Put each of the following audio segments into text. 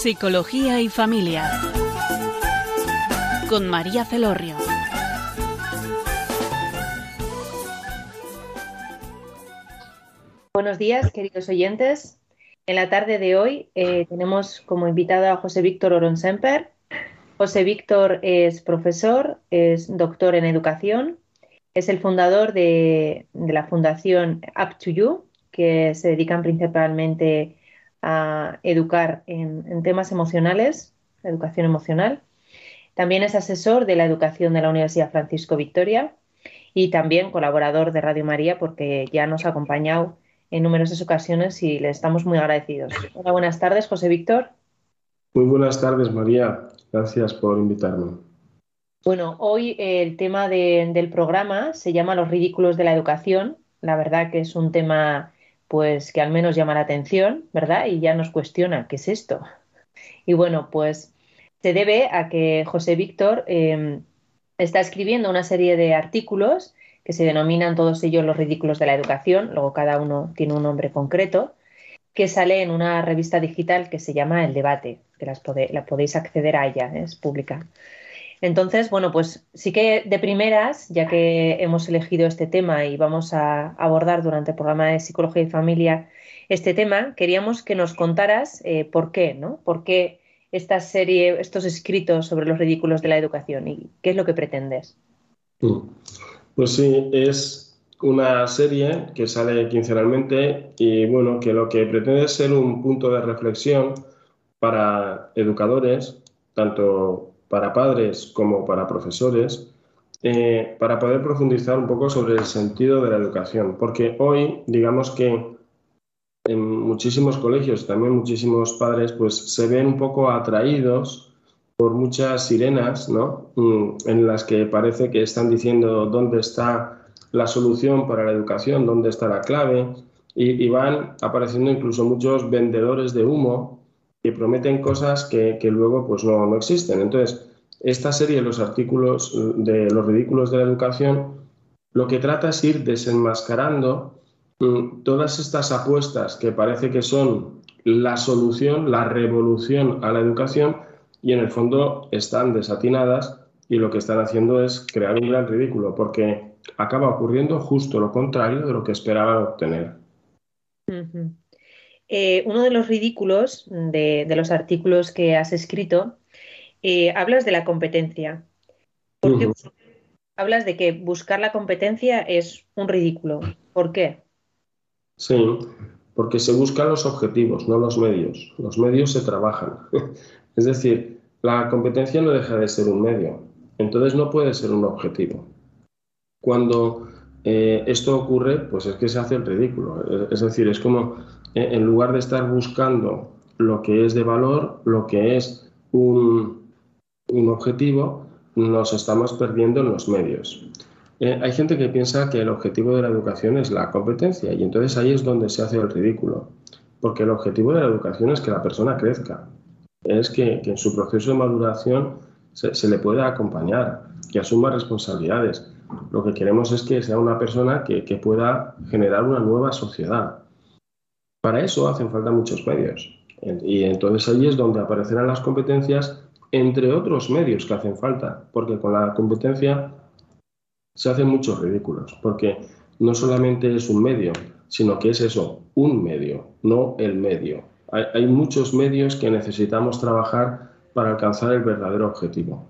Psicología y Familia. Con María Celorrio. Buenos días, queridos oyentes. En la tarde de hoy eh, tenemos como invitado a José Víctor Oronsemper. José Víctor es profesor, es doctor en educación, es el fundador de, la fundación Up to You, que se dedican principalmente a educar en, temas emocionales, educación emocional. También es asesor de la educación de la Universidad Francisco Victoria y también colaborador de Radio María porque ya nos ha acompañado en numerosas ocasiones y le estamos muy agradecidos. Hola, buenas tardes, José Víctor. Muy buenas tardes, María. Gracias por invitarme. Bueno, hoy el tema del programa se llama Los ridículos de la educación. La verdad que es un tema pues que al menos llama la atención, ¿verdad? Y ya nos cuestiona, ¿qué es esto? Y bueno, pues se debe a que José Víctor em, está escribiendo una serie de artículos que se denominan todos ellos los ridículos de la educación, luego cada uno tiene un nombre concreto, que sale en una revista digital que se llama El Debate, que las la podéis acceder a ella, ¿eh? es pública. Entonces, bueno, pues sí que de primeras, ya que hemos elegido este tema y vamos a abordar durante el programa de Psicología y Familia este tema, queríamos que nos contaras eh, por qué, ¿no? ¿Por qué esta serie, estos escritos sobre los ridículos de la educación y qué es lo que pretendes? Mm. Pues sí, es una serie que sale quincenalmente y bueno, que lo que pretende es ser un punto de reflexión para educadores, tanto para padres como para profesores, eh, para poder profundizar un poco sobre el sentido de la educación. Porque hoy, digamos que en muchísimos colegios, también muchísimos padres, pues se ven un poco atraídos por muchas sirenas, ¿no? Mm, en las que parece que están diciendo dónde está la solución para la educación, dónde está la clave, y, van apareciendo incluso muchos vendedores de humo que prometen cosas que, luego pues no, no, existen. Entonces, esta serie, los artículos de los ridículos de la educación, lo que trata es ir desenmascarando mm, todas estas apuestas que parece que son la solución, la revolución a la educación y en el fondo están desatinadas y lo que están haciendo es crear un gran ridículo porque acaba ocurriendo justo lo contrario de lo que esperaban obtener. Eh, uno de los ridículos de, los artículos que has escrito, eh, hablas de la competencia. ¿Por qué hablas de que buscar la competencia es un ridículo? ¿Por qué? Sí, porque se buscan los objetivos, no los medios. Los medios se trabajan. es decir, la competencia no deja de ser un medio, entonces no puede ser un objetivo. Cuando eh, esto ocurre, pues es que se hace el ridículo. Es decir, es como en lugar de estar buscando lo que es de valor, lo que es un, objetivo, nos estamos perdiendo en los medios. Eh, hay gente que piensa que el objetivo de la educación es la competencia y entonces ahí es donde se hace el ridículo, porque el objetivo de la educación es que la persona crezca, es que, en su proceso de maduración se, le pueda acompañar, que asuma responsabilidades. Lo que queremos es que sea una persona que pueda generar una nueva sociedad, para eso hacen falta muchos medios. Y entonces ahí es donde aparecerán las competencias, entre otros medios que hacen falta, porque con la competencia se hacen muchos ridículos, porque no solamente es un medio, sino que es eso, un medio, no el medio. Hay, muchos medios que necesitamos trabajar para alcanzar el verdadero objetivo.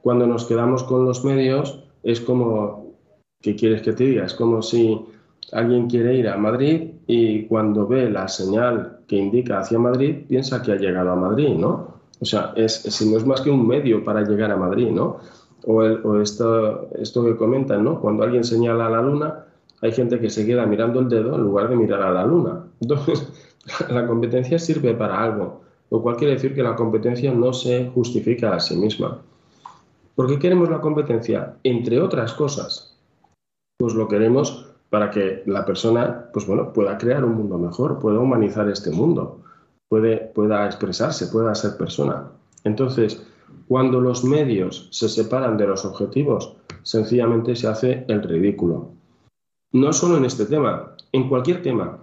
Cuando nos quedamos con los medios, es como, ¿qué quieres que te diga? Es como si alguien quiere ir a Madrid y cuando ve la señal que indica hacia Madrid, piensa que ha llegado a Madrid, ¿no? O sea, es, si no es más que un medio para llegar a Madrid, ¿no? O, esto, esto que comentan, ¿no? Cuando alguien señala a la luna, hay gente que se queda mirando el dedo en lugar de mirar a la luna. Entonces, la competencia sirve para algo, lo cual quiere decir que la competencia no se justifica a sí misma. ¿Por qué queremos la competencia? Entre otras cosas, pues lo queremos para que la persona pues bueno, pueda crear un mundo mejor, pueda humanizar este mundo, puede, pueda expresarse, pueda ser persona. Entonces, cuando los medios se separan de los objetivos, sencillamente se hace el ridículo. No solo en este tema, en cualquier tema.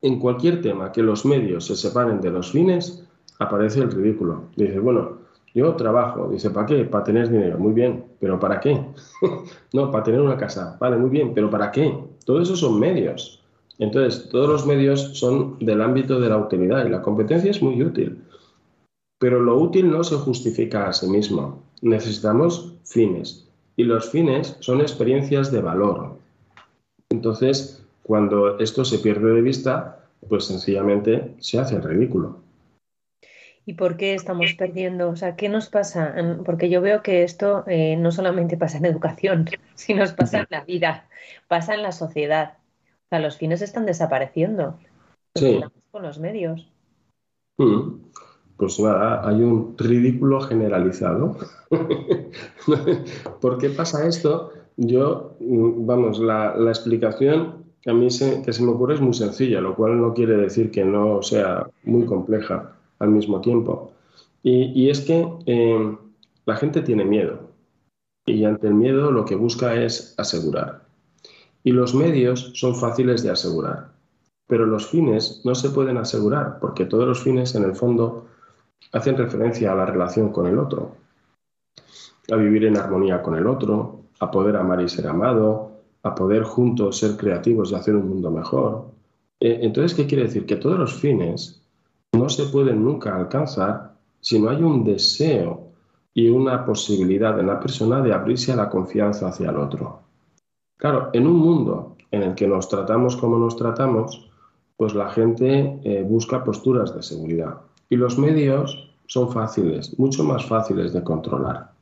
En cualquier tema que los medios se separen de los fines, aparece el ridículo. Dice, bueno, yo trabajo. Dice, ¿para qué? Para tener dinero. Muy bien, pero ¿para qué? no, para tener una casa. Vale, muy bien, pero ¿para qué? Todo eso son medios. Entonces, todos los medios son del ámbito de la utilidad y la competencia es muy útil. Pero lo útil no se justifica a sí mismo. Necesitamos fines. Y los fines son experiencias de valor. Entonces, cuando esto se pierde de vista, pues sencillamente se hace el ridículo. ¿Y por qué estamos perdiendo? O sea, ¿qué nos pasa? Porque yo veo que esto eh, no solamente pasa en educación, sino nos pasa en la vida, pasa en la sociedad. O sea, los fines están desapareciendo. Sí. Con los medios. Mm. Pues nada, hay un ridículo generalizado. ¿Por qué pasa esto? Yo, mm, vamos, la, explicación que a mí que se me ocurre es muy sencilla, lo cual no quiere decir que no sea muy compleja al mismo tiempo. Y, es que eh, la gente tiene miedo y ante el miedo lo que busca es asegurar. Y los medios son fáciles de asegurar, pero los fines no se pueden asegurar porque todos los fines en el fondo hacen referencia a la relación con el otro, a vivir en armonía con el otro, a poder amar y ser amado, a poder juntos ser creativos y hacer un mundo mejor. Eh, entonces, ¿qué quiere decir? Que todos los fines no se pueden nunca alcanzar si no hay un deseo y una posibilidad en la persona de abrirse a la confianza hacia el otro. Claro, en un mundo en el que nos tratamos como nos tratamos, pues la gente eh, busca posturas de seguridad y los medios son fáciles, mucho más fáciles de controlar.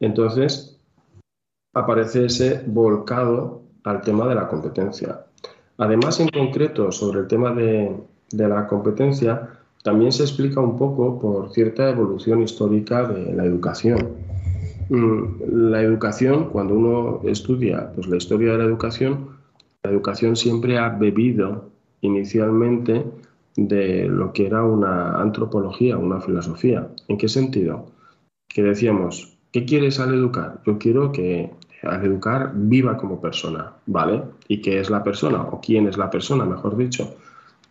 Entonces, aparece ese volcado al tema de la competencia. Además, en concreto, sobre el tema de, de la competencia también se explica un poco por cierta evolución histórica de la educación. Mm, la educación, cuando uno estudia pues, la historia de la educación, la educación siempre ha bebido inicialmente de lo que era una antropología, una filosofía. ¿En qué sentido? Que decíamos, ¿qué quieres al educar? Yo quiero que al educar viva como persona, ¿vale? ¿Y qué es la persona? ¿O quién es la persona, mejor dicho?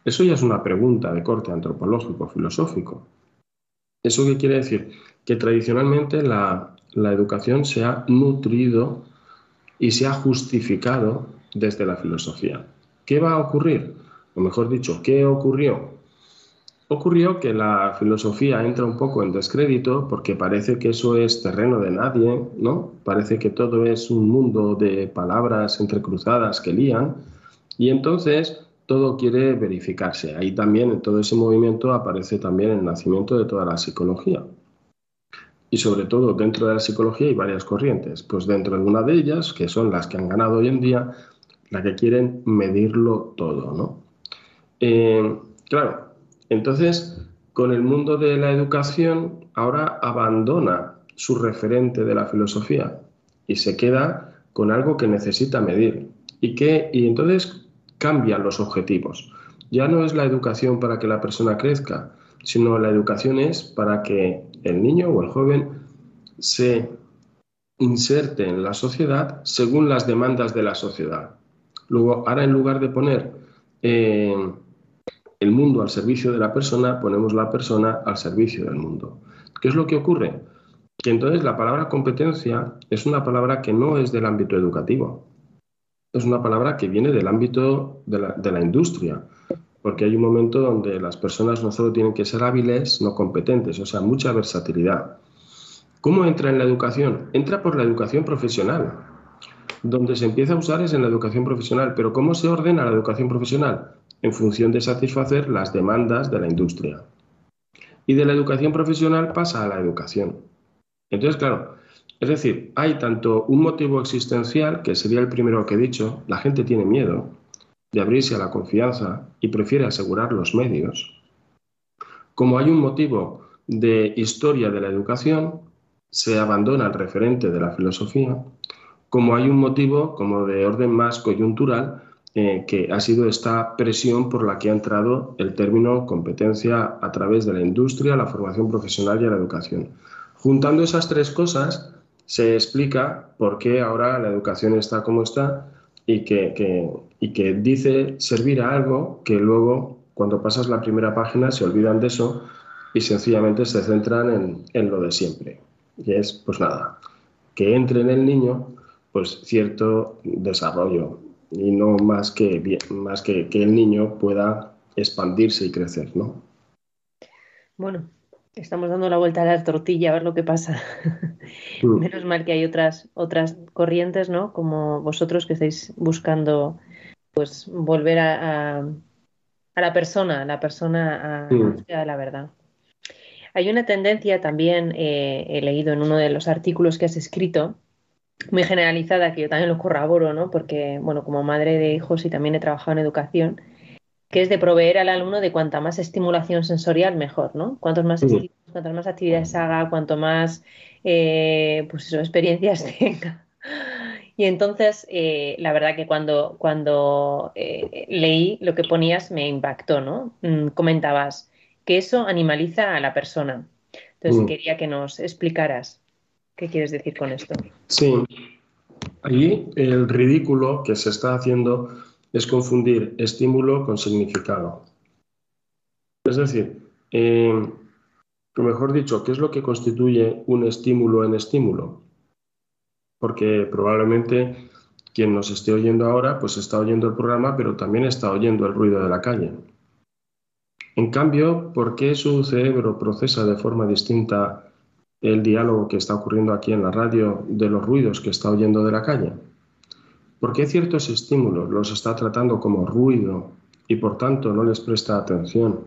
Eso ya es una pregunta de corte antropológico, filosófico. ¿Eso qué quiere decir? Que tradicionalmente la, educación se ha nutrido y se ha justificado desde la filosofía. ¿Qué va a ocurrir? O mejor dicho, ¿qué ocurrió? Ocurrió que la filosofía entra un poco en descrédito porque parece que eso es terreno de nadie, ¿no? Parece que todo es un mundo de palabras entrecruzadas que lían. Y entonces todo quiere verificarse. Ahí también, en todo ese movimiento, aparece también el nacimiento de toda la psicología. Y sobre todo, dentro de la psicología hay varias corrientes. Pues dentro de una de ellas, que son las que han ganado hoy en día, la que quieren medirlo todo, ¿no? Eh, claro, entonces, con el mundo de la educación, ahora abandona su referente de la filosofía y se queda con algo que necesita medir. Y, que, y entonces, cambian los objetivos. Ya no es la educación para que la persona crezca, sino la educación es para que el niño o el joven se inserte en la sociedad según las demandas de la sociedad. Luego, ahora en lugar de poner eh, el mundo al servicio de la persona, ponemos la persona al servicio del mundo. ¿Qué es lo que ocurre? Que entonces la palabra competencia es una palabra que no es del ámbito educativo, es una palabra que viene del ámbito de la, industria, porque hay un momento donde las personas no solo tienen que ser hábiles, no competentes, o sea, mucha versatilidad. ¿Cómo entra en la educación? Entra por la educación profesional. Donde se empieza a usar es en la educación profesional, pero ¿cómo se ordena la educación profesional? En función de satisfacer las demandas de la industria. Y de la educación profesional pasa a la educación. Entonces, claro, es decir, hay tanto un motivo existencial, que sería el primero que he dicho, la gente tiene miedo de abrirse a la confianza y prefiere asegurar los medios, como hay un motivo de historia de la educación, se abandona el referente de la filosofía, como hay un motivo como de orden más coyuntural, eh, que ha sido esta presión por la que ha entrado el término competencia a través de la industria, la formación profesional y la educación. Juntando esas tres cosas, se explica por qué ahora la educación está como está y que, y que dice servir a algo que luego, cuando pasas la primera página, se olvidan de eso y sencillamente se centran en, lo de siempre. Y es, pues nada, que entre en el niño pues cierto desarrollo y no más que, más que, que el niño pueda expandirse y crecer, ¿no? Bueno, estamos dando la vuelta a la tortilla a ver lo que pasa. Mm. Menos mal que hay otras, otras corrientes, ¿no? Como vosotros que estáis buscando pues volver a, a, la persona, a la persona a, mm. la verdad. Hay una tendencia también, eh, he leído en uno de los artículos que has escrito, muy generalizada, que yo también lo corroboro, ¿no? Porque, bueno, como madre de hijos y también he trabajado en educación, que es de proveer al alumno de cuanta más estimulación sensorial, mejor, ¿no? Cuantos más cuantas más actividades haga, cuanto más eh, pues eso, experiencias tenga. Y entonces, eh, la verdad que cuando, cuando eh, leí lo que ponías me impactó, ¿no? Mm, comentabas que eso animaliza a la persona. Entonces, mm. quería que nos explicaras qué quieres decir con esto. Sí, allí el ridículo que se está haciendo es confundir estímulo con significado. Es decir, eh, mejor dicho, ¿qué es lo que constituye un estímulo en estímulo? Porque probablemente quien nos esté oyendo ahora, pues está oyendo el programa, pero también está oyendo el ruido de la calle. En cambio, ¿por qué su cerebro procesa de forma distinta el diálogo que está ocurriendo aquí en la radio de los ruidos que está oyendo de la calle? ¿Por qué ciertos estímulos los está tratando como ruido y por tanto no les presta atención?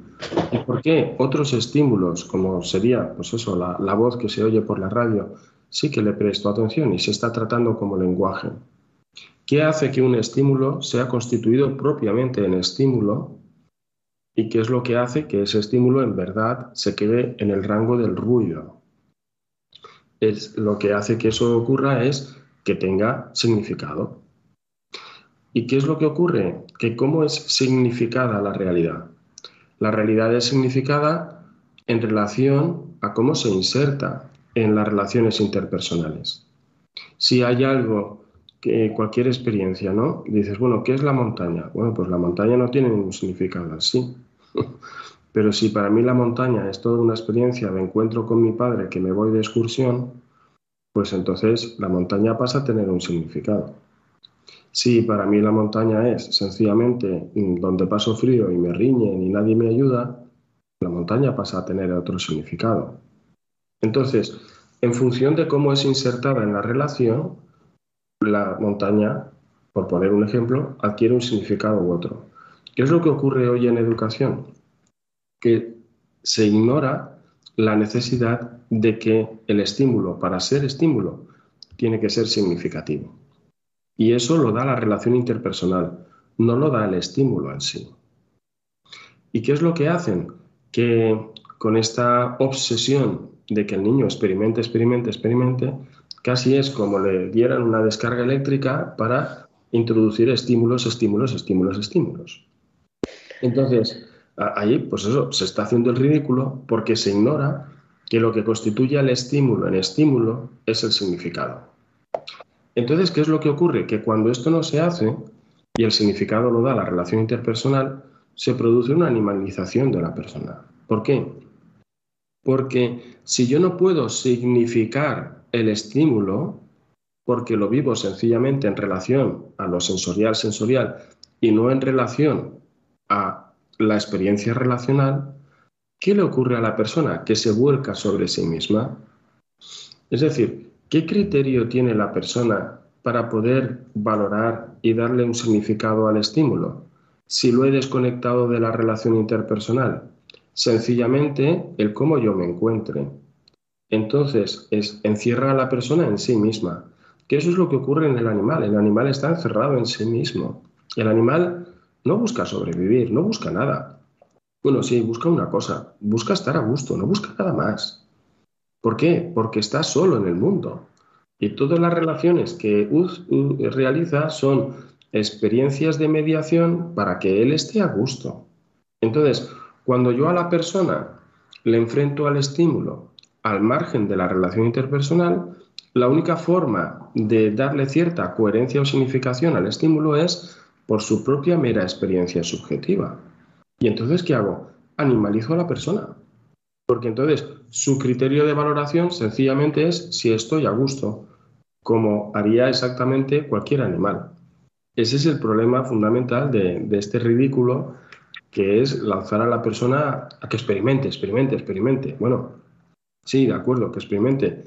¿Y por qué otros estímulos, como sería pues eso, la, voz que se oye por la radio, sí que le presto atención y se está tratando como lenguaje? ¿Qué hace que un estímulo sea constituido propiamente en estímulo y qué es lo que hace que ese estímulo en verdad se quede en el rango del ruido? Es, lo que hace que eso ocurra es que tenga significado. ¿Y qué es lo que ocurre? Que cómo es significada la realidad. La realidad es significada en relación a cómo se inserta en las relaciones interpersonales. Si hay algo, que, cualquier experiencia, ¿no? Dices, bueno, ¿qué es la montaña? Bueno, pues la montaña no tiene ningún significado así. Pero si para mí la montaña es toda una experiencia de encuentro con mi padre que me voy de excursión, pues entonces la montaña pasa a tener un significado. Si para mí la montaña es sencillamente mm, donde paso frío y me riñen y nadie me ayuda, la montaña pasa a tener otro significado. Entonces, en función de cómo es insertada en la relación, la montaña, por poner un ejemplo, adquiere un significado u otro. ¿Qué es lo que ocurre hoy en educación? Que se ignora la necesidad de que el estímulo, para ser estímulo, tiene que ser significativo. Y eso lo da la relación interpersonal, no lo da el estímulo en sí. ¿Y qué es lo que hacen? Que con esta obsesión de que el niño experimente, experimente, experimente, casi es como le dieran una descarga eléctrica para introducir estímulos, estímulos, estímulos, estímulos. Entonces, ahí, pues eso, se está haciendo el ridículo porque se ignora que lo que constituye el estímulo en estímulo es el significado. Entonces, ¿qué es lo que ocurre? Que cuando esto no se hace y el significado lo da la relación interpersonal, se produce una animalización de la persona. ¿Por qué? Porque si yo no puedo significar el estímulo, porque lo vivo sencillamente en relación a lo sensorial sensorial y no en relación a la experiencia relacional, ¿qué le ocurre a la persona que se vuelca sobre sí misma? Es decir, ¿Qué criterio tiene la persona para poder valorar y darle un significado al estímulo? Si lo he desconectado de la relación interpersonal, sencillamente el cómo yo me encuentre. Entonces, es, encierra a la persona en sí misma, que eso es lo que ocurre en el animal. El animal está encerrado en sí mismo. El animal no busca sobrevivir, no busca nada. Bueno, sí, busca una cosa, busca estar a gusto, no busca nada más. ¿Por qué? Porque está solo en el mundo. Y todas las relaciones que Uz realiza son experiencias de mediación para que él esté a gusto. Entonces, cuando yo a la persona le enfrento al estímulo al margen de la relación interpersonal, la única forma de darle cierta coherencia o significación al estímulo es por su propia mera experiencia subjetiva. Y entonces, ¿qué hago? Animalizo a la persona. Porque entonces su criterio de valoración sencillamente es si estoy a gusto, como haría exactamente cualquier animal. Ese es el problema fundamental de, este ridículo, que es lanzar a la persona a que experimente, experimente, experimente. Bueno, sí, de acuerdo, que experimente,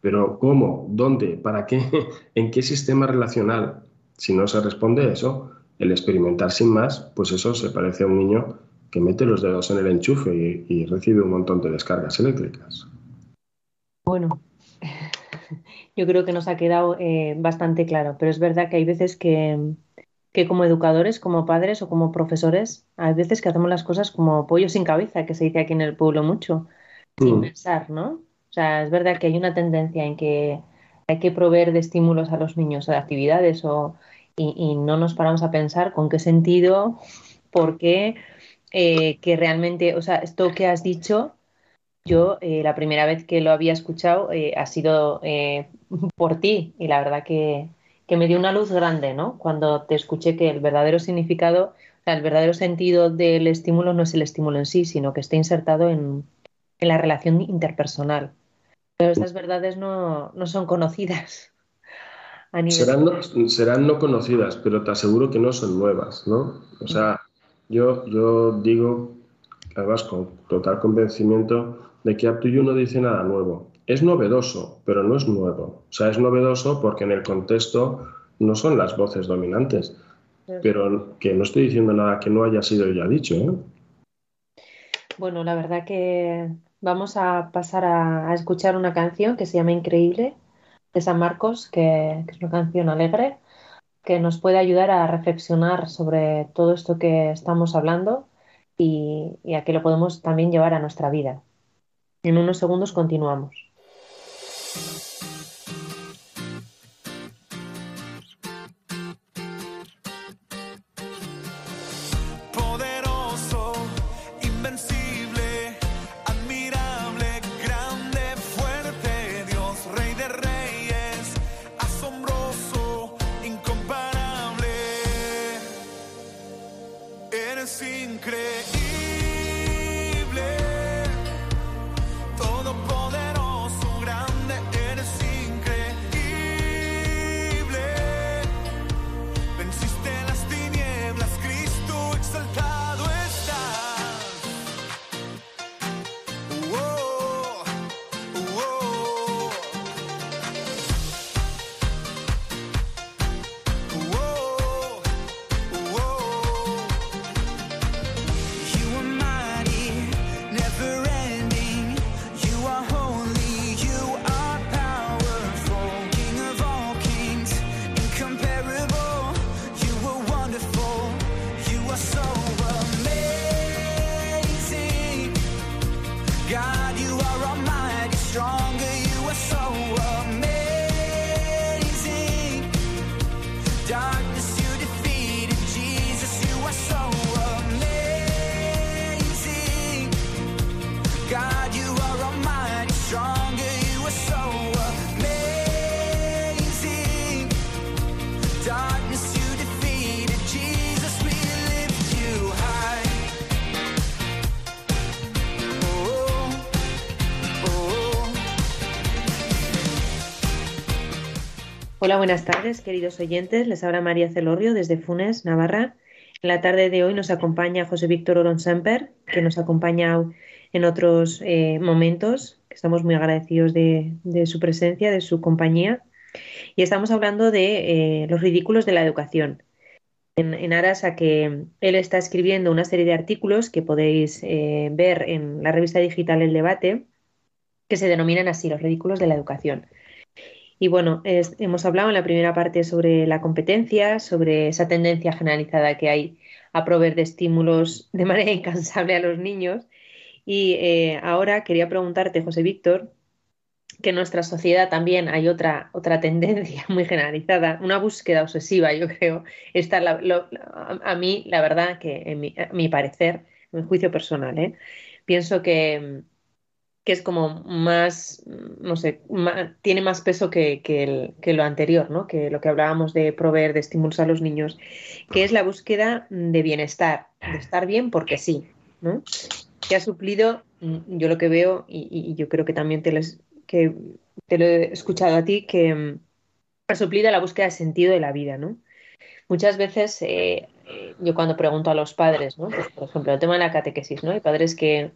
pero ¿cómo? ¿Dónde? ¿Para qué? ¿En qué sistema relacional? Si no se responde eso, el experimentar sin más, pues eso se parece a un niño que mete los dedos en el enchufe y, recibe un montón de descargas eléctricas. Bueno, yo creo que nos ha quedado eh, bastante claro, pero es verdad que hay veces que, como educadores, como padres o como profesores, hay veces que hacemos las cosas como pollo sin cabeza, que se dice aquí en el pueblo mucho, sin mm. pensar, ¿no? O sea, es verdad que hay una tendencia en que hay que proveer de estímulos a los niños, de actividades, o, y, y no nos paramos a pensar con qué sentido, por qué eh, que realmente, o sea, esto que has dicho, yo eh, la primera vez que lo había escuchado eh, ha sido por ti y la verdad que, me dio una luz grande, ¿no? Cuando te escuché que el verdadero significado, o sea, el verdadero sentido del estímulo no es el estímulo en sí, sino que está insertado en, la relación interpersonal. Pero estas verdades no, son conocidas. Serán, no, serán no conocidas, pero te aseguro que no son nuevas, ¿no? O sea, yo, yo digo, además con total convencimiento, de que Aptuyu no dice nada nuevo. Es novedoso, pero no es nuevo. O sea, es novedoso porque en el contexto no son las voces dominantes, pero que no estoy diciendo nada que no haya sido ya dicho. ¿eh? Bueno, la verdad que vamos a pasar a, escuchar una canción que se llama Increíble de San Marcos, que es una canción alegre que nos puede ayudar a reflexionar sobre todo esto que estamos hablando y, y a que lo podemos también llevar a nuestra vida. En unos segundos continuamos. Buenas tardes, queridos oyentes. Les habla María Celorrio desde Funes, Navarra. En la tarde de hoy nos acompaña José Víctor Oron Semper, que nos acompaña en otros eh, momentos, estamos muy agradecidos de, su presencia, de su compañía. Y estamos hablando de eh, los ridículos de la educación. En, aras a que él está escribiendo una serie de artículos que podéis eh, ver en la revista digital El Debate, que se denominan así, los ridículos de la educación. Y bueno, hemos hablado en la primera parte sobre la competencia, sobre esa tendencia generalizada que hay a proveer de estímulos de manera incansable a los niños. Y eh, ahora quería preguntarte, José Víctor, que en nuestra sociedad también hay otra, otra tendencia muy generalizada, una búsqueda obsesiva, yo creo. Esta, a, mí, la verdad, que en mi, a mi parecer, en mi juicio personal, ¿eh? pienso que que es como más, no sé, tiene más peso que, que, lo anterior, ¿no? Que lo que hablábamos de proveer de estímulos a los niños, que es la búsqueda de bienestar, de estar bien porque sí, ¿no? que ha suplido, mm, yo lo que veo, y, yo creo que también te lo, que te lo he escuchado a ti, que mm, ha suplido la búsqueda de sentido de la vida, ¿no? Muchas veces eh, yo cuando pregunto a los padres, ¿no? Pues, por ejemplo, el tema de la catequesis, ¿no? Hay padres que,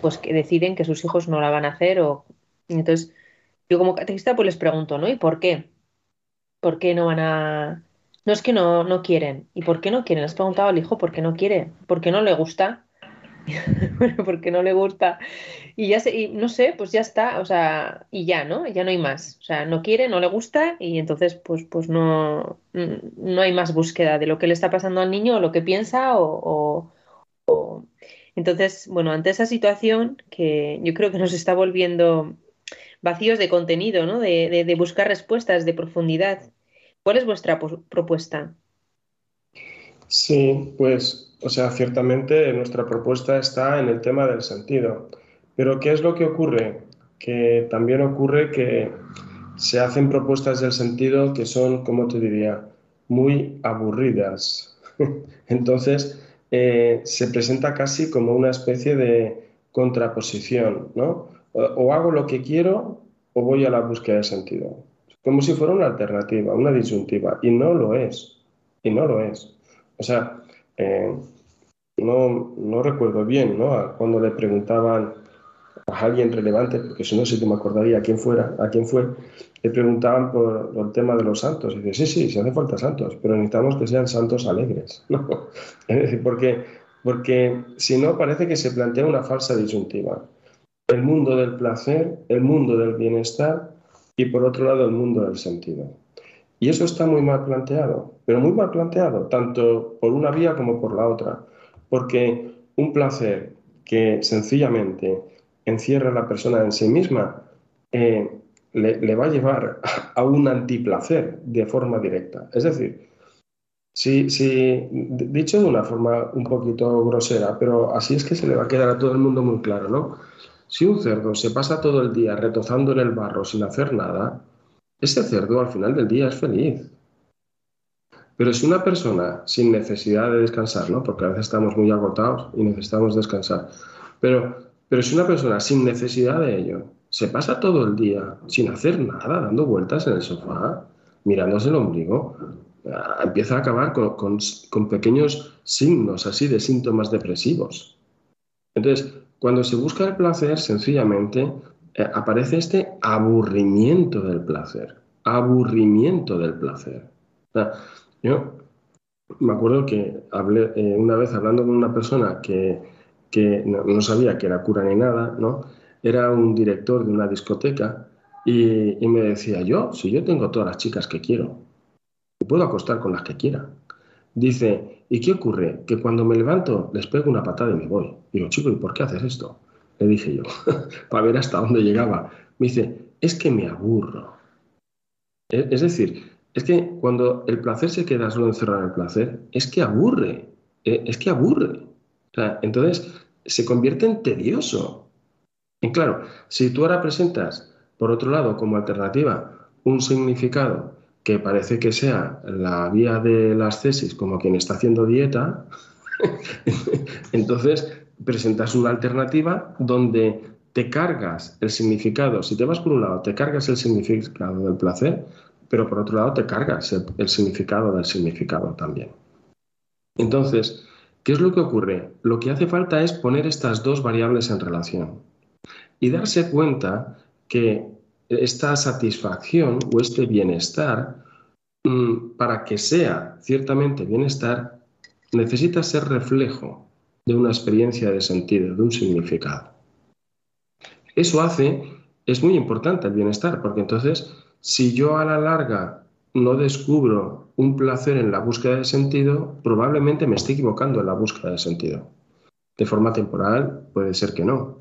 pues, que deciden que sus hijos no la van a hacer o... Entonces, yo como catequista pues les pregunto, ¿no? ¿Y por qué? ¿Por qué no van a...? No es que no, no quieren. ¿Y por qué no quieren? has preguntado al hijo por qué no quiere. ¿Por qué no le gusta? bueno, porque no le gusta. Y ya sé, y no sé, pues ya está, o sea, y ya, ¿no? Ya no hay más. O sea, no quiere, no le gusta, y entonces, pues, pues no, no hay más búsqueda de lo que le está pasando al niño o lo que piensa o, Entonces, bueno, ante esa situación que yo creo que nos está volviendo vacíos de contenido, ¿no? De, de buscar respuestas de profundidad. ¿Cuál es vuestra propuesta? Sí, pues, o sea, ciertamente nuestra propuesta está en el tema del sentido. Pero ¿qué es lo que ocurre? Que también ocurre que se hacen propuestas del sentido que son, como te diría, muy aburridas. Entonces, eh, se presenta casi como una especie de contraposición, ¿no? O, hago lo que quiero o voy a la búsqueda de sentido. Como si fuera una alternativa, una disyuntiva. Y no lo es. Y no lo es. O sea, eh, no, no, recuerdo bien, ¿no? Cuando le preguntaban a alguien relevante, porque si no sé que me acordaría a quién fuera, a quién fue, le preguntaban por, el tema de los santos. Y dice, sí, sí, se hace falta santos, pero necesitamos que sean santos alegres. ¿no? Es decir, porque, porque si no parece que se plantea una falsa disyuntiva. El mundo del placer, el mundo del bienestar y por otro lado el mundo del sentido. Y eso está muy mal planteado, pero muy mal planteado, tanto por una vía como por la otra, porque un placer que sencillamente encierra a la persona en sí misma, eh, le, va a llevar a un antiplacer de forma directa. Es decir, si, si, dicho de una forma un poquito grosera, pero así es que se le va a quedar a todo el mundo muy claro, ¿no? Si un cerdo se pasa todo el día retozando en el barro sin hacer nada, ese cerdo al final del día es feliz. Pero si una persona sin necesidad de descansar, ¿no? Porque a veces estamos muy agotados y necesitamos descansar, pero pero si una persona sin necesidad de ello se pasa todo el día sin hacer nada, dando vueltas en el sofá, mirándose el ombligo, ah, empieza a acabar con, pequeños signos así de síntomas depresivos. Entonces, cuando se busca el placer, sencillamente eh, aparece este aburrimiento del placer. Aburrimiento del placer. yo me acuerdo que eh, una vez hablando con una persona que que no, sabía que era cura ni nada, ¿no? Era un director de una discoteca y, me decía, yo, si yo tengo todas las chicas que quiero, puedo acostar con las que quiera. Dice, ¿y qué ocurre? Que cuando me levanto les pego una patada y me voy. Digo, chico, ¿y por qué haces esto? Le dije yo, para ver hasta dónde llegaba. Me dice, es que me aburro. E, es decir, es que cuando el placer se queda solo encerrado en el placer, es que aburre. E, es que aburre. entonces, se convierte en tedioso. Claro, si tú ahora presentas, por otro lado, como alternativa, un significado que parece que sea la vía de las tesis como quien está haciendo dieta, entonces presentas una alternativa donde te cargas el significado, si te vas por un lado, te cargas el significado del placer, pero por otro lado te cargas el significado del significado también. Entonces, ¿Qué es lo que ocurre? Lo que hace falta es poner estas dos variables en relación y darse cuenta que esta satisfacción o este bienestar, mm, para que sea ciertamente bienestar, necesita ser reflejo de una experiencia de sentido, de un significado. Eso hace, es muy importante el bienestar, porque entonces, si yo a la larga no descubro un placer en la búsqueda de sentido, probablemente me esté equivocando en la búsqueda de sentido. De forma temporal puede ser que no,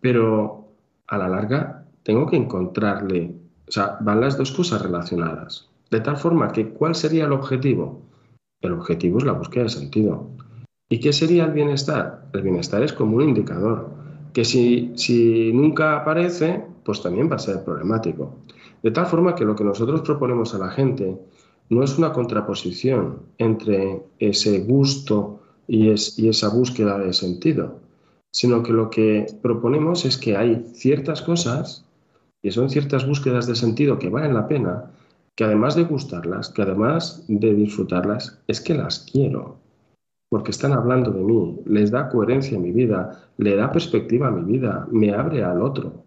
Pero a la larga tengo que encontrarle, o sea, van las dos cosas relacionadas. De tal forma que, ¿cuál sería el objetivo? El objetivo es la búsqueda de sentido. ¿Y qué sería el bienestar? El bienestar es como un indicador, que si, si nunca aparece, pues también va a ser problemático. De tal forma que lo que nosotros proponemos a la gente no es una contraposición entre ese gusto y, esa búsqueda de sentido, sino que lo que proponemos es que hay ciertas cosas, que son ciertas búsquedas de sentido que valen la pena, que además de gustarlas, que además de disfrutarlas, es que las quiero, porque están hablando de mí, les da coherencia a mi vida, le da perspectiva a mi vida, me abre al otro.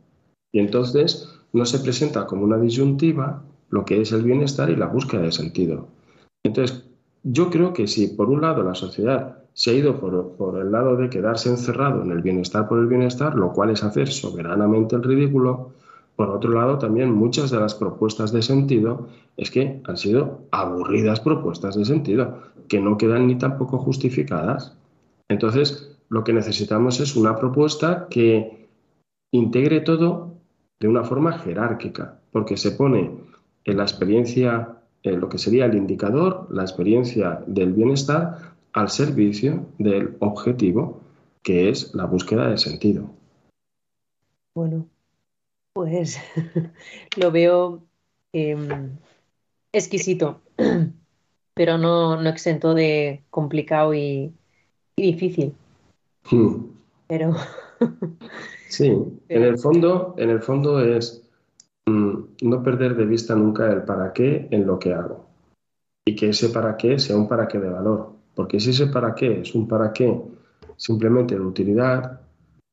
Y entonces no se presenta como una disyuntiva lo que es el bienestar y la búsqueda de sentido. Entonces, yo creo que si por un lado la sociedad se ha ido por, el lado de quedarse encerrado en el bienestar por el bienestar, lo cual es hacer soberanamente el ridículo, por otro lado también muchas de las propuestas de sentido es que han sido aburridas propuestas de sentido, que no quedan ni tampoco justificadas. Entonces, lo que necesitamos es una propuesta que integre todo de una forma jerárquica, porque se pone en la experiencia, en lo que sería el indicador, la experiencia del bienestar, al servicio del objetivo, que es la búsqueda de sentido. Bueno, pues lo veo em, exquisito, pero no, no, exento de complicado y, difícil. Hmm. Pero sí, en el fondo, en el fondo es mm, no perder de vista nunca el para qué en lo que hago y que ese para qué sea un para qué de valor. Porque si ese para qué es un para qué simplemente de utilidad,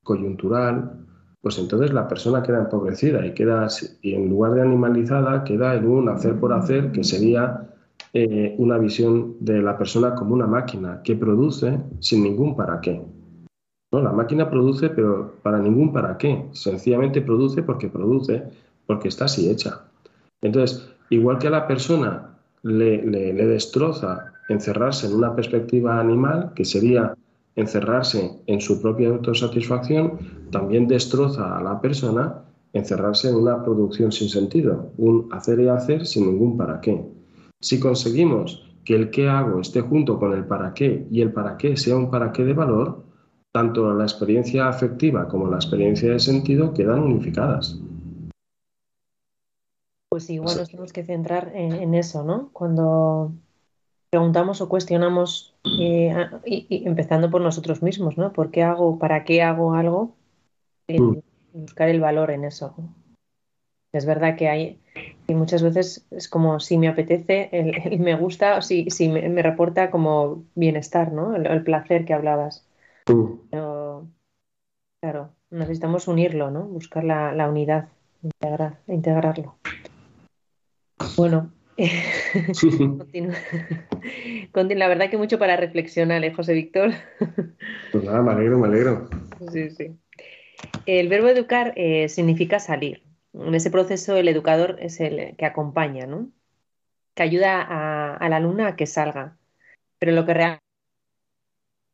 coyuntural, pues entonces la persona queda empobrecida y queda, y en lugar de animalizada, queda en un hacer por hacer que sería eh, una visión de la persona como una máquina que produce sin ningún para qué. ¿No? La máquina produce, pero para ningún para qué. Sencillamente produce porque produce, porque está así hecha. Entonces, igual que a la persona le, le destroza encerrarse en una perspectiva animal, que sería encerrarse en su propia autosatisfacción, también destroza a la persona encerrarse en una producción sin sentido, un hacer y hacer sin ningún para qué. Si conseguimos que el qué hago esté junto con el para qué y el para qué sea un para qué de valor, tanto la experiencia afectiva como la experiencia de sentido quedan unificadas. Pues igual nos tenemos que centrar en eso, ¿no? Cuando preguntamos o cuestionamos, eh, y, empezando por nosotros mismos, ¿no? ¿Por qué hago, para qué hago algo? Eh, mm. Buscar el valor en eso. Es verdad que hay, y muchas veces es como si me apetece, el, me gusta, o si, si me, reporta como bienestar, ¿no? El, placer que hablabas. Pero, claro, necesitamos unirlo, ¿no? Buscar la, la unidad, integrar, integrarlo. Bueno, la verdad que mucho para reflexionar, ¿eh, José Víctor? Pues nada, me alegro, me alegro. Sí, sí. El verbo educar eh, significa salir. En ese proceso el educador es el que acompaña, ¿no? Que ayuda a, la alumna a que salga. Pero lo que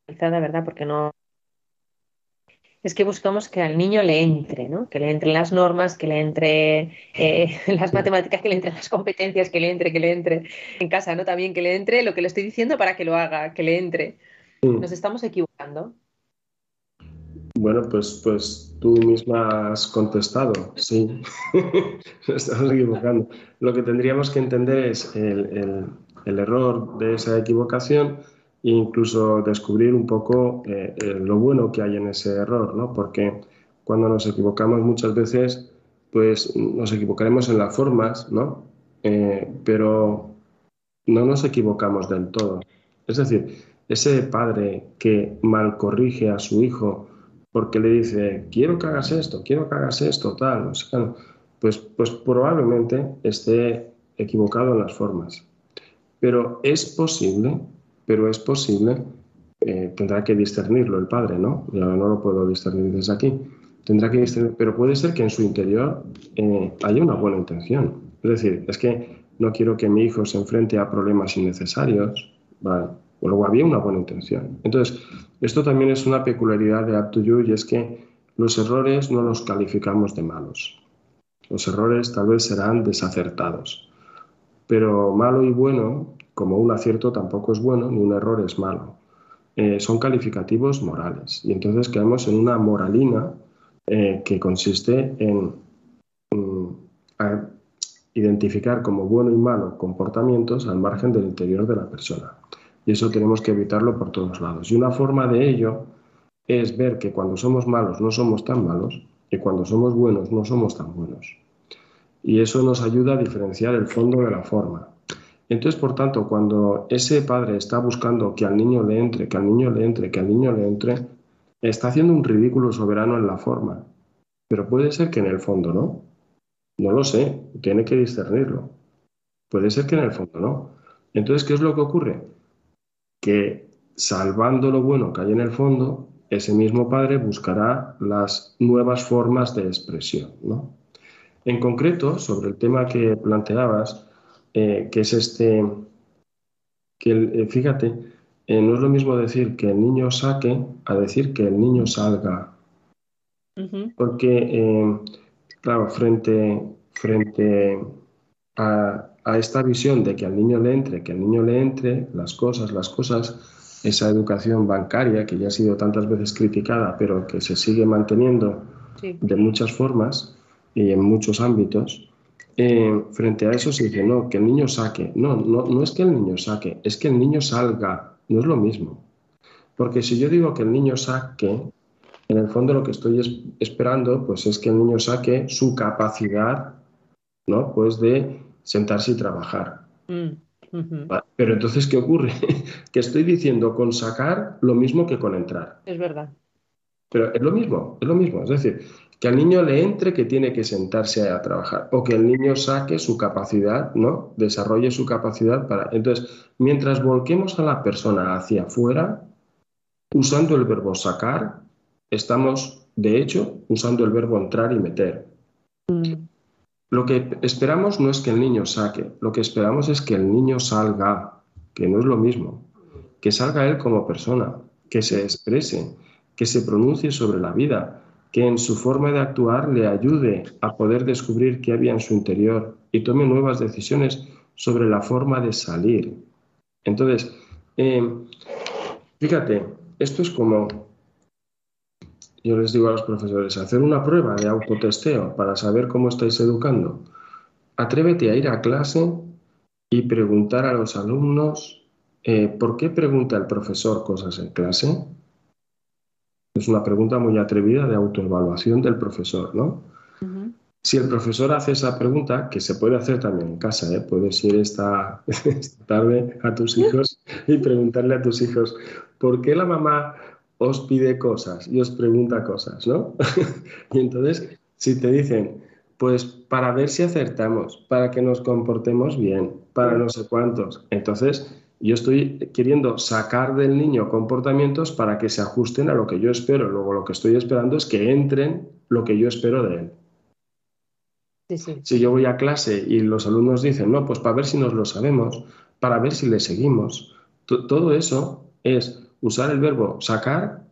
¿verdad? Porque no, es que buscamos que al niño le entre, ¿no? Que le entren las normas, que le entre eh, las matemáticas, que le entren las competencias, que le entre, que le entre en casa, ¿no? También que le entre lo que le estoy diciendo para que lo haga, que le entre. Nos estamos equivocando. Bueno, pues, pues tú misma has contestado, sí, nos estamos equivocando. Lo que tendríamos que entender es el error de esa equivocación e incluso descubrir un poco eh, eh, lo bueno que hay en ese error, ¿no? Porque cuando nos equivocamos muchas veces, pues nos equivocaremos en las formas, ¿no? Eh, pero no nos equivocamos del todo. Es decir, ese padre que mal corrige a su hijo porque le dice, quiero que hagas esto, quiero que hagas esto, tal, pues, pues probablemente esté equivocado en las formas. Pero es posible pero es posible, eh, tendrá que discernirlo el padre, ¿no? Yo no lo puedo discernir desde aquí. Tendrá que discernir, pero puede ser que en su interior eh, haya una buena intención. Es decir, es que no quiero que mi hijo se enfrente a problemas innecesarios, ¿vale? O luego había una buena intención. Entonces, esto también es una peculiaridad de Up y es que los errores no los calificamos de malos. Los errores tal vez serán desacertados. Pero malo y bueno como un acierto tampoco es bueno ni un error es malo. Eh, son calificativos morales. Y entonces caemos en una moralina eh, que consiste en identificar como bueno y malo comportamientos al margen del interior de la persona. Y eso tenemos que evitarlo por todos lados. Y una forma de ello es ver que cuando somos malos no somos tan malos y cuando somos buenos no somos tan buenos. Y eso nos ayuda a diferenciar el fondo de la forma. Entonces, por tanto, cuando ese padre está buscando que al niño le entre, que al niño le entre, que al niño le entre, está haciendo un ridículo soberano en la forma. Pero puede ser que en el fondo no. No lo sé, tiene que discernirlo. Puede ser que en el fondo no. Entonces, ¿qué es lo que ocurre? Que salvando lo bueno que hay en el fondo, ese mismo padre buscará las nuevas formas de expresión. ¿no? En concreto, sobre el tema que planteabas, eh, que es este, que eh, fíjate, eh, no es lo mismo decir que el niño saque a decir que el niño salga. Porque, claro, frente, frente a, a esta visión de que al niño le entre, que al niño le entre, las cosas, las cosas, esa educación bancaria que ya ha sido tantas veces criticada, pero que se sigue manteniendo de muchas formas y en muchos ámbitos, eh, frente a eso se dice, no, que el niño saque. No, no, no es que el niño saque, es que el niño salga. No es lo mismo. Porque si yo digo que el niño saque, en el fondo lo que estoy esperando pues es que el niño saque su capacidad ¿no? pues de sentarse y trabajar. Mm. Pero entonces, ¿qué ocurre? que estoy diciendo con sacar lo mismo que con entrar. Es verdad. Pero es lo mismo, es lo mismo. Es decir, que al niño le entre que tiene que sentarse a trabajar o que el niño saque su capacidad, ¿no? Desarrolle su capacidad para... Entonces, mientras volquemos a la persona hacia afuera, usando el verbo sacar, estamos, de hecho, usando el verbo entrar y meter. Mm. Lo que esperamos no es que el niño saque, lo que esperamos es que el niño salga, que no es lo mismo, que salga él como persona, que se exprese, que se pronuncie sobre la vida, que en su forma de actuar le ayude a poder descubrir qué había en su interior y tome nuevas decisiones sobre la forma de salir. Entonces, eh, fíjate, esto es como yo les digo a los profesores, hacer una prueba de autotesteo para saber cómo estáis educando. Atrévete a ir a clase y preguntar a los alumnos eh, por qué pregunta el profesor cosas en clase. Es una pregunta muy atrevida de autoevaluación del profesor, ¿no? Si el profesor hace esa pregunta, que se puede hacer también en casa, ¿eh? puedes ir esta, esta tarde a tus hijos y preguntarle a tus hijos, ¿por qué la mamá os pide cosas y os pregunta cosas, ¿no? y entonces, si te dicen, pues para ver si acertamos, para que nos comportemos bien, para no sé cuántos, entonces yo estoy queriendo sacar del niño comportamientos para que se ajusten a lo que yo espero. Luego lo que estoy esperando es que entren lo que yo espero de él. Si yo voy a clase y los alumnos dicen, no, pues para ver si nos lo sabemos, para ver si le seguimos, todo eso es usar el verbo sacar,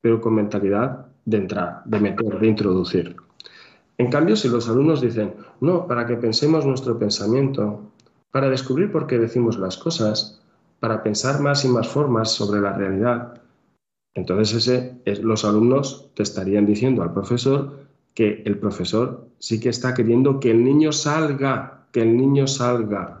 pero con mentalidad de entrar, de meter, de introducir. En cambio, si los alumnos dicen, no, para que pensemos nuestro pensamiento, para descubrir por qué decimos las cosas, para pensar más y más formas sobre la realidad, entonces los alumnos te estarían diciendo al profesor que el profesor sí que está queriendo que el niño salga, que el niño salga,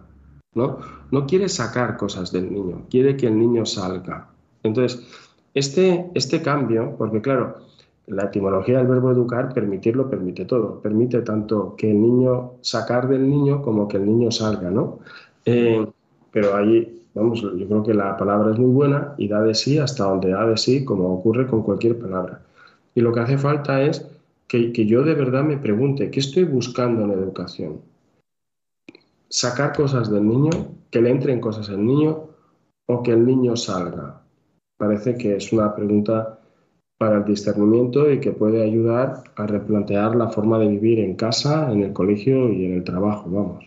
¿no? No quiere sacar cosas del niño, quiere que el niño salga. Entonces, este, este cambio, porque claro, la etimología del verbo educar, permitirlo, permite todo. Permite tanto que el niño sacar del niño como que el niño salga, ¿no? Eh, pero ahí, vamos, yo creo que la palabra es muy buena y da de sí hasta donde da de sí, como ocurre con cualquier palabra. Y lo que hace falta es que, que yo de verdad me pregunte, ¿qué estoy buscando en la educación? ¿Sacar cosas del niño? ¿Que le entren cosas al niño? ¿O que el niño salga? parece que es una pregunta para el discernimiento y que puede ayudar a replantear la forma de vivir en casa, en el colegio y en el trabajo, vamos.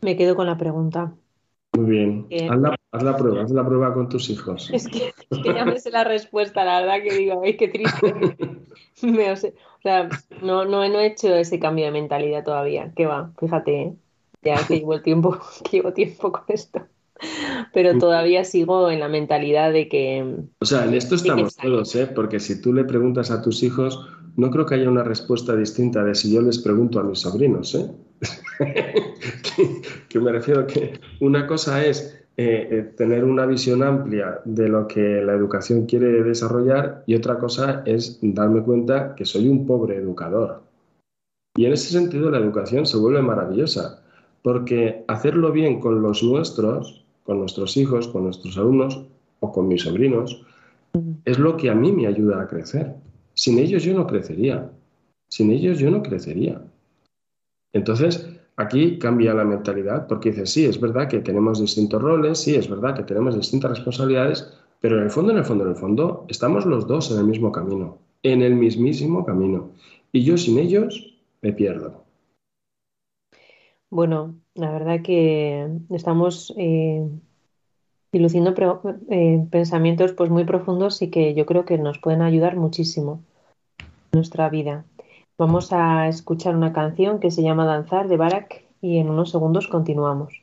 Me quedo con la pregunta. Muy bien. Haz, la, prueba, haz la prueba con tus hijos. Es que, ya me sé la respuesta, la verdad que digo, ay, qué triste. o sea, no, no, he hecho ese cambio de mentalidad todavía. ¿Qué va? Fíjate, ¿eh? ya que llevo el tiempo, que llevo tiempo con esto pero todavía sigo en la mentalidad de que... O sea, en esto estamos todos, ¿eh? porque si tú le preguntas a tus hijos, no creo que haya una respuesta distinta de si yo les pregunto a mis sobrinos. ¿eh? que, me refiero a que una cosa es eh, eh, tener una visión amplia de lo que la educación quiere desarrollar y otra cosa es darme cuenta que soy un pobre educador. Y en ese sentido la educación se vuelve maravillosa, porque hacerlo bien con los nuestros, con nuestros hijos, con nuestros alumnos o con mis sobrinos, es lo que a mí me ayuda a crecer. Sin ellos yo no crecería. Sin ellos yo no crecería. Entonces, Aquí cambia la mentalidad porque dice, sí, es verdad que tenemos distintos roles, sí, es verdad que tenemos distintas responsabilidades, pero en el fondo, en el fondo, en el fondo, estamos los dos en el mismo camino, en el mismísimo camino. Y yo sin ellos me pierdo. Bueno, la verdad que estamos eh, diluciendo eh, pensamientos pues muy profundos y que yo creo que nos pueden ayudar muchísimo en nuestra vida. Vamos a escuchar una canción que se llama Danzar de Barak y en unos segundos continuamos.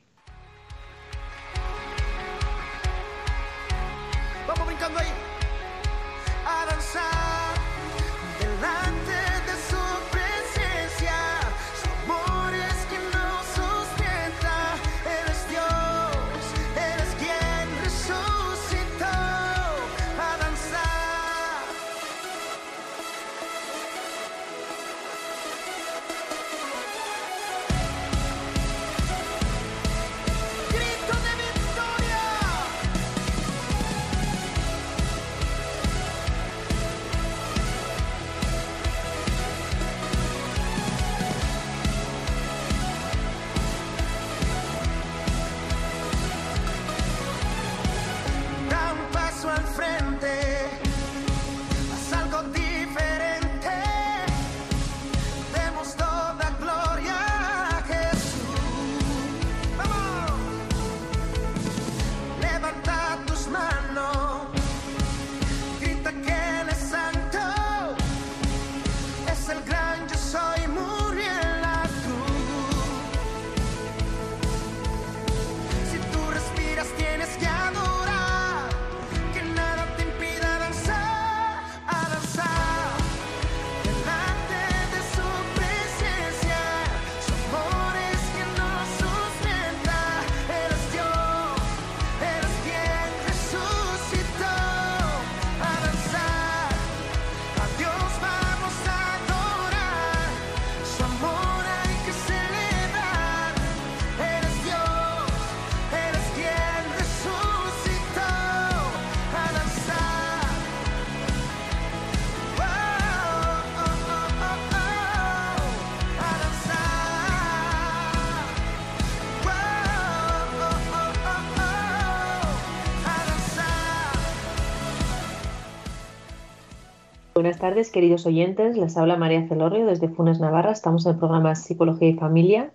Tardes, queridos oyentes. Les habla María Celorrio desde Funes, Navarra. Estamos en el programa Psicología y Familia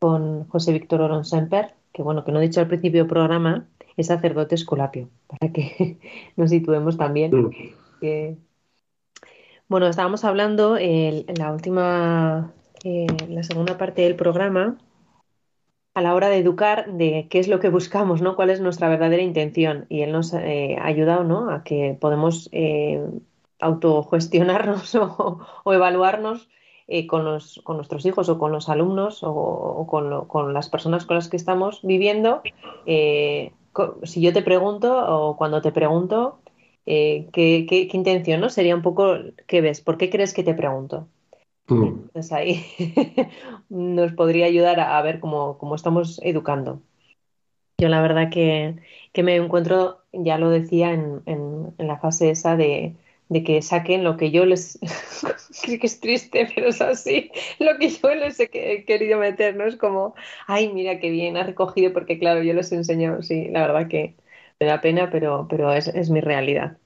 con José Víctor Oron Semper, que bueno, que no he dicho al principio del programa, es sacerdote escolapio, para que nos situemos también. Bueno, estábamos hablando en la última, eh, la segunda parte del programa, a la hora de educar, de qué es lo que buscamos, ¿no? Cuál es nuestra verdadera intención. Y él nos eh, ha ayudado, ¿no? A que podemos eh, autogestionarnos o, evaluarnos eh, con, con, nuestros hijos o con los alumnos o, con, las personas con las que estamos viviendo. Eh, si yo te pregunto o cuando te pregunto, eh, ¿qué, intención no? Sería un poco, ¿qué ves? ¿Por qué crees que te pregunto? Mm. Entonces ahí nos podría ayudar a, ver cómo, estamos educando. Yo la verdad que, me encuentro, ya lo decía en la fase esa de, de que saquen lo que yo les creo que es triste, pero es así, lo que yo les he querido meter, ¿no? Es como, ay, mira qué bien, ha recogido, porque claro, yo les he enseñado, sí, la verdad que me da pena, pero, pero es, mi realidad.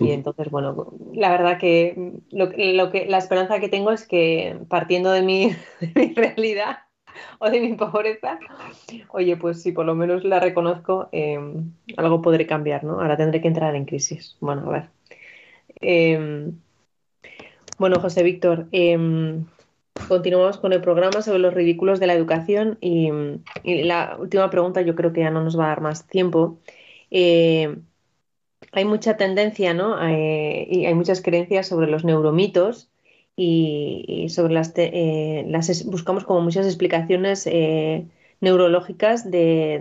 Y entonces, bueno, la verdad que lo, que la esperanza que tengo es que partiendo de mi, realidad o de mi pobreza, oye, pues si por lo menos la reconozco, em, algo podré cambiar, ¿no? Ahora tendré que entrar en crisis. Bueno, a ver. Em, bueno, José Víctor, em, continuamos con el programa sobre los ridículos de la educación y, la última pregunta, yo creo que ya no nos va a dar más tiempo. Em, hay mucha tendencia, ¿no? Eh, y hay muchas creencias sobre los neuromitos y, sobre las, eh, las buscamos como muchas explicaciones eh, neurológicas de,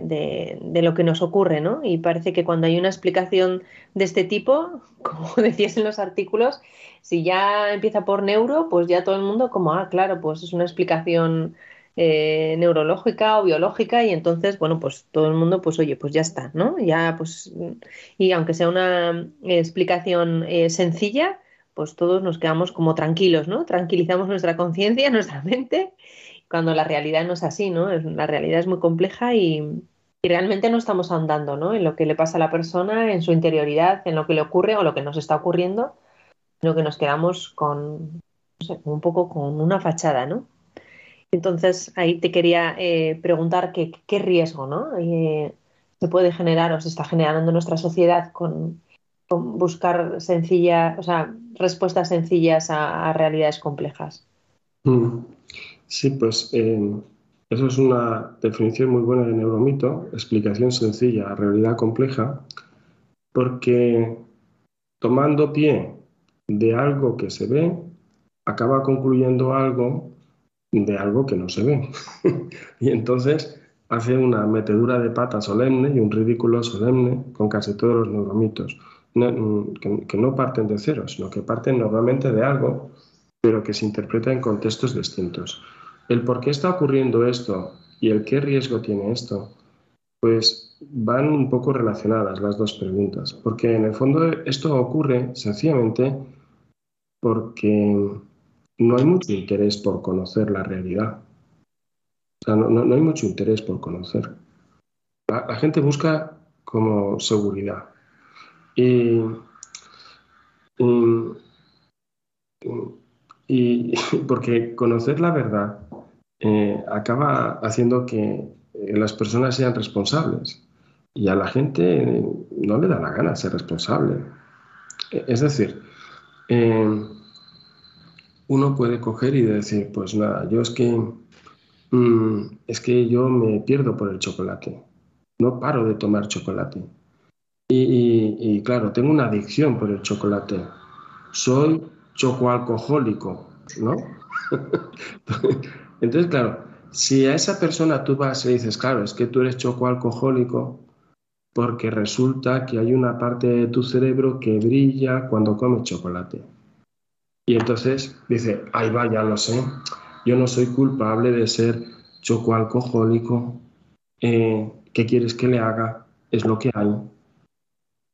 de, lo que nos ocurre, ¿no? Y parece que cuando hay una explicación de este tipo, como decías en los artículos, si ya empieza por neuro, pues ya todo el mundo como, ah, claro, pues es una explicación eh, neurológica o biológica y entonces, bueno, pues todo el mundo, pues oye, pues ya está, ¿no? Ya, pues, y aunque sea una explicación eh, sencilla, pues todos nos quedamos como tranquilos, ¿no? Tranquilizamos nuestra conciencia, nuestra mente, cuando la realidad no es así, ¿no? La realidad es muy compleja y, realmente no estamos ahondando, ¿no? En lo que le pasa a la persona, en su interioridad, en lo que le ocurre o lo que nos está ocurriendo, sino que nos quedamos con, un poco con una fachada, ¿no? Entonces, ahí te quería eh, preguntar qué, riesgo ¿no? Eh, se puede generar o se está generando en nuestra sociedad con, buscar sencilla, o sea, respuestas sencillas a, realidades complejas. Mm. Sí, pues eh, eso es una definición muy buena de neuromito, explicación sencilla realidad compleja, porque tomando pie de algo que se ve, acaba concluyendo algo de algo que no se ve. y entonces hace una metedura de pata solemne y un ridículo solemne con casi todos los neuromitos, que, no parten de cero, sino que parten normalmente de algo, pero que se interpreta en contextos distintos. El por qué está ocurriendo esto y el qué riesgo tiene esto, pues van un poco relacionadas las dos preguntas, porque en el fondo esto ocurre sencillamente porque no hay mucho interés por conocer la realidad. O sea, no, hay mucho interés por conocer. La, gente busca como seguridad. Y, y, porque conocer la verdad eh, acaba haciendo que las personas sean responsables y a la gente no le da la gana ser responsable. Es decir, eh, uno puede coger y decir, pues nada, yo es que, mm, es que yo me pierdo por el chocolate, no paro de tomar chocolate. Y, claro, tengo una adicción por el chocolate. Soy chocoalcohólico, ¿no? Entonces, claro, si a esa persona tú vas y dices, claro, es que tú eres chocoalcohólico, porque resulta que hay una parte de tu cerebro que brilla cuando comes chocolate. Y entonces dice, ay vaya, lo sé, yo no soy culpable de ser chocoalcohólico, eh, ¿qué quieres que le haga? Es lo que hay.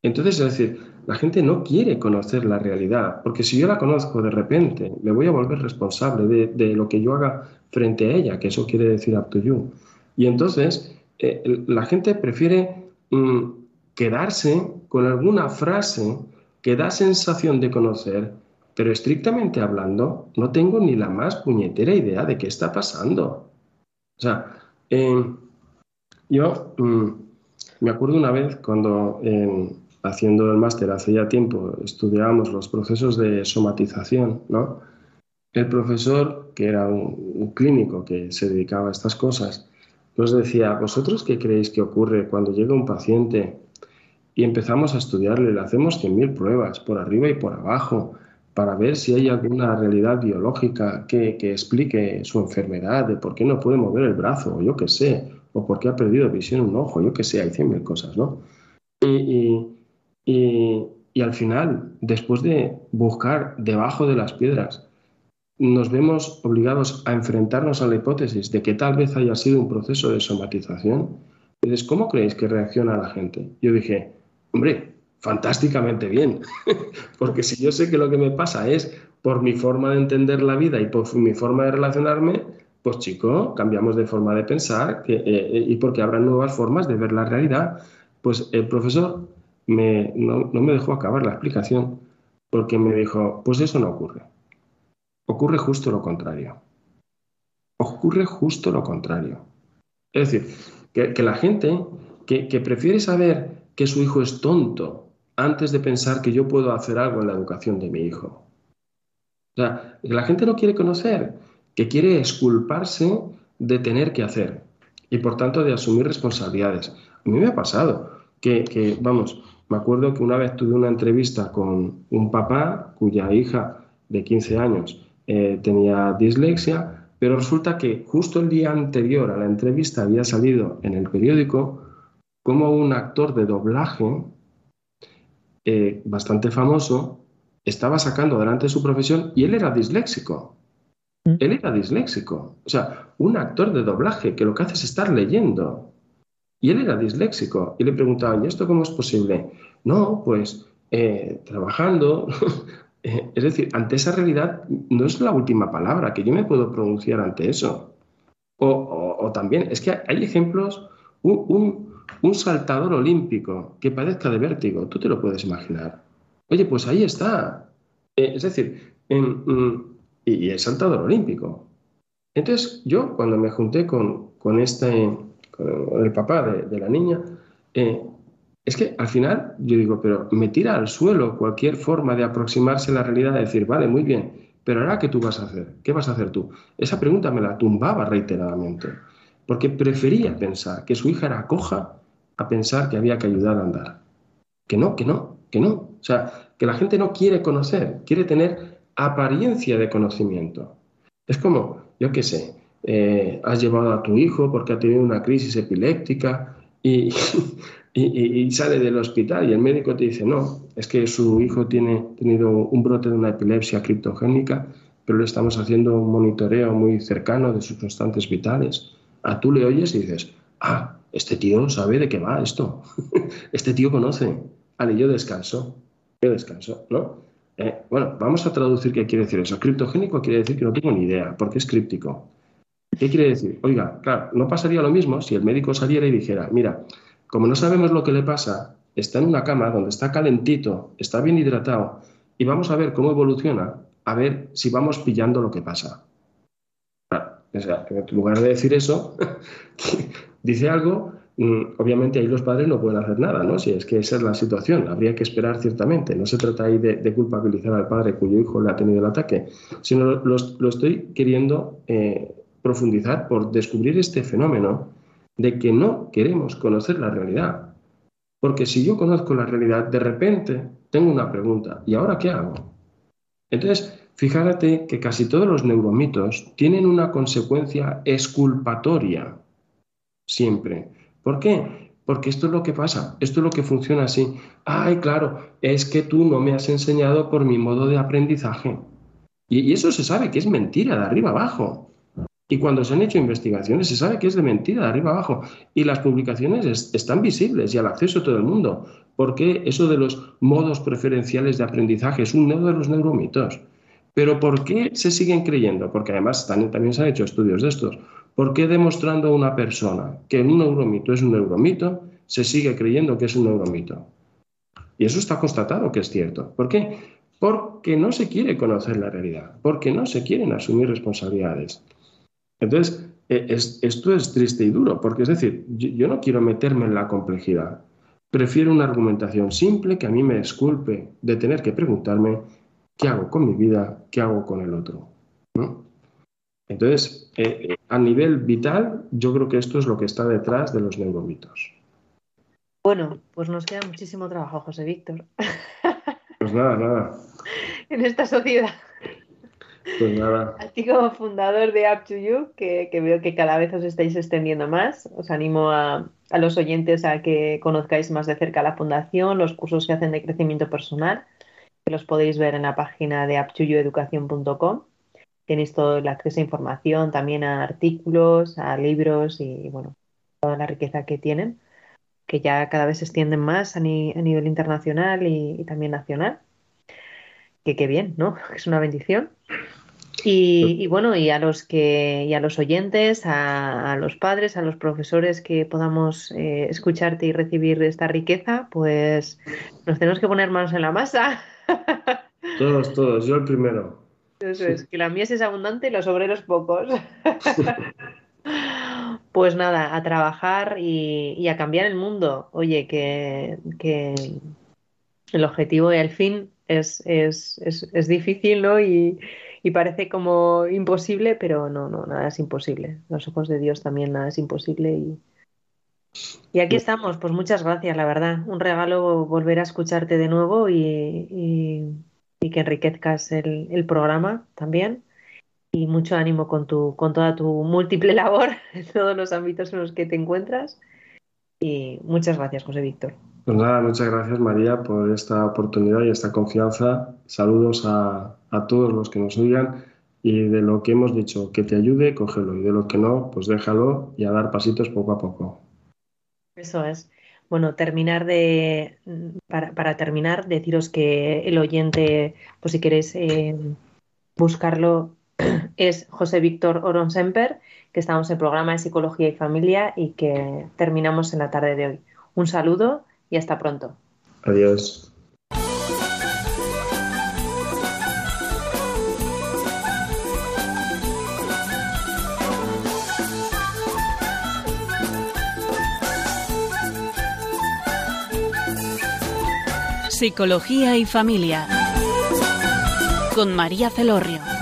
Entonces, es decir, la gente no quiere conocer la realidad, porque si yo la conozco de repente, me voy a volver responsable de, lo que yo haga frente a ella, que eso quiere decir up to you. Y entonces, eh, la gente prefiere mm, quedarse con alguna frase que da sensación de conocer, pero estrictamente hablando, no tengo ni la más puñetera idea de qué está pasando. O sea, em, yo mm, me acuerdo una vez cuando em, haciendo el máster hace ya tiempo estudiábamos los procesos de somatización, ¿no? El profesor, que era un, clínico que se dedicaba a estas cosas, nos decía, ¿vosotros qué creéis que ocurre cuando llega un paciente y empezamos a estudiarle, le hacemos 100.000 pruebas por arriba y por abajo, para ver si hay alguna realidad biológica que, explique su enfermedad, de por qué no puede mover el brazo, o yo qué sé, o por qué ha perdido visión un ojo, yo qué sé, hay cien mil cosas, ¿no? Y, al final, después de buscar debajo de las piedras, nos vemos obligados a enfrentarnos a la hipótesis de que tal vez haya sido un proceso de somatización. ¿cómo creéis que reacciona la gente? Yo dije, hombre, fantásticamente bien, porque si yo sé que lo que me pasa es por mi forma de entender la vida y por mi forma de relacionarme, pues chico, cambiamos de forma de pensar eh, eh, y porque habrá nuevas formas de ver la realidad. Pues el profesor no, no me dejó acabar la explicación porque me dijo, pues eso no ocurre. Ocurre justo lo contrario. Ocurre justo lo contrario. Es decir, que, la gente que, que prefiere saber que su hijo es tonto antes de pensar que yo puedo hacer algo en la educación de mi hijo. O sea, la gente no quiere conocer, que quiere exculparse de tener que hacer y por tanto de asumir responsabilidades. A mí me ha pasado que, vamos, me acuerdo que una vez tuve una entrevista con un papá cuya hija de 15 años eh, tenía dislexia, Pero resulta que justo el día anterior a la entrevista había salido en el periódico como un actor de doblaje eh, bastante famoso estaba sacando adelante su profesión y él era disléxico. Mm. Él era disléxico. O sea, un actor de doblaje que lo que hace es estar leyendo. Y él era disléxico. Y le preguntaban, ¿y esto cómo es posible? No, pues eh, trabajando. Eh, es decir, ante esa realidad no es la última palabra, que yo me puedo pronunciar ante eso. O, también, es que hay ejemplos, un, saltador olímpico que padezca de vértigo, tú te lo puedes imaginar. Oye, pues ahí está. Eh, es decir, mm, y es saltador olímpico. Entonces, yo cuando me junté con, este, con el papá de, la niña, eh, es que al final yo digo, pero me tira al suelo cualquier forma de aproximarse a la realidad, de decir, vale, muy bien, pero ahora qué tú vas a hacer? ¿Qué vas a hacer tú? Esa pregunta me la tumbaba reiteradamente, porque prefería pensar que su hija era coja a pensar que había que ayudar a andar. Que no, que no, que no. O sea, que la gente no quiere conocer, quiere tener apariencia de conocimiento. Es como, yo qué sé, eh, has llevado a tu hijo porque ha tenido una crisis epiléptica y, y, sale del hospital y el médico te dice, no, es que su hijo tiene tenido un brote de una epilepsia criptogénica, pero le estamos haciendo un monitoreo muy cercano de sus constantes vitales. A tú le oyes y dices, ah, este tío sabe de qué va esto, este tío conoce. Vale, yo descanso, yo descanso, ¿no? Eh, bueno, vamos a traducir qué quiere decir eso. Criptogénico quiere decir que no tengo ni idea, porque es críptico. ¿Qué quiere decir? Oiga, claro, no pasaría lo mismo si el médico saliera y dijera, mira, como no sabemos lo que le pasa, está en una cama donde está calentito, está bien hidratado, y vamos a ver cómo evoluciona, a ver si vamos pillando lo que pasa. o sea, en lugar de decir eso, dice algo, mm, obviamente ahí los padres no pueden hacer nada, ¿no? Si es que esa es la situación, habría que esperar ciertamente. No se trata ahí de, culpabilizar al padre cuyo hijo le ha tenido el ataque, sino lo, estoy queriendo eh, profundizar por descubrir este fenómeno de que no queremos conocer la realidad. Porque si yo conozco la realidad, de repente tengo una pregunta, ¿y ahora qué hago? Entonces, fíjate que casi todos los neuromitos tienen una consecuencia exculpatoria, siempre. ¿Por qué? Porque esto es lo que pasa, esto es lo que funciona así. Ay, claro, es que tú no me has enseñado por mi modo de aprendizaje. Y, y eso se sabe que es mentira de arriba abajo. Y cuando se han hecho investigaciones se sabe que es de mentira, de arriba abajo. Y las publicaciones están visibles y al acceso a todo el mundo. Porque eso de los modos preferenciales de aprendizaje es un de los neuromitos. Pero ¿por qué se siguen creyendo? Porque además también, se han hecho estudios de estos. ¿Por qué demostrando a una persona que un neuromito es un neuromito, se sigue creyendo que es un neuromito? Y eso está constatado que es cierto. ¿Por qué? Porque no se quiere conocer la realidad, porque no se quieren asumir responsabilidades. Entonces, eh, esto es triste y duro, porque es decir, yo, no quiero meterme en la complejidad. Prefiero una argumentación simple que a mí me esculpe de tener que preguntarme qué hago con mi vida, qué hago con el otro. Entonces, eh, a nivel vital, yo creo que esto es lo que está detrás de los neuromitos. Bueno, pues nos queda muchísimo trabajo, José Víctor. Pues nada, nada. en esta sociedad. Pues. A como fundador de Up que, veo que cada vez os estáis extendiendo más, os animo a, los oyentes a que conozcáis más de cerca la fundación, los cursos que hacen de crecimiento personal, que los podéis ver en la página de uptoyoueducación.com. Tenéis todo el acceso a información, también a artículos, a libros y bueno, toda la riqueza que tienen, que ya cada vez se extienden más a, nivel internacional y también nacional. Que qué bien, ¿no? Es una bendición. Y, bueno, y a los que, y a los oyentes, a, los padres, a los profesores que podamos eh, escucharte y recibir esta riqueza, pues nos tenemos que poner manos en la masa. Todos, todos, yo el primero. Eso es, que la mies es abundante y los obreros pocos. pues nada, a trabajar y, a cambiar el mundo. Oye, que, que el objetivo y el fin es, es, es, es difícil, ¿no? Y, y parece como imposible, pero no, no, nada es imposible. Los ojos de Dios también nada es imposible y, y aquí estamos, pues muchas gracias, la verdad. Un regalo volver a escucharte de nuevo y, y, que enriquezcas el, el, programa también. y mucho ánimo con, tu, con toda tu múltiple labor en todos los ámbitos en los que te encuentras. Y muchas gracias, José Víctor. Pues nada, muchas gracias María por esta oportunidad y esta confianza. Saludos a, todos los que nos oigan y de lo que hemos dicho, que te ayude, cógelo y de lo que no, pues déjalo y a dar pasitos poco a poco. Eso es. Bueno, terminar de, para, terminar, deciros que el oyente, pues si queréis eh, buscarlo, es José Víctor Oronsemper, que estamos en el programa de Psicología y Familia y que terminamos en la tarde de hoy. Un saludo y hasta pronto. Adiós. Psicología y Familia con María Celorrio.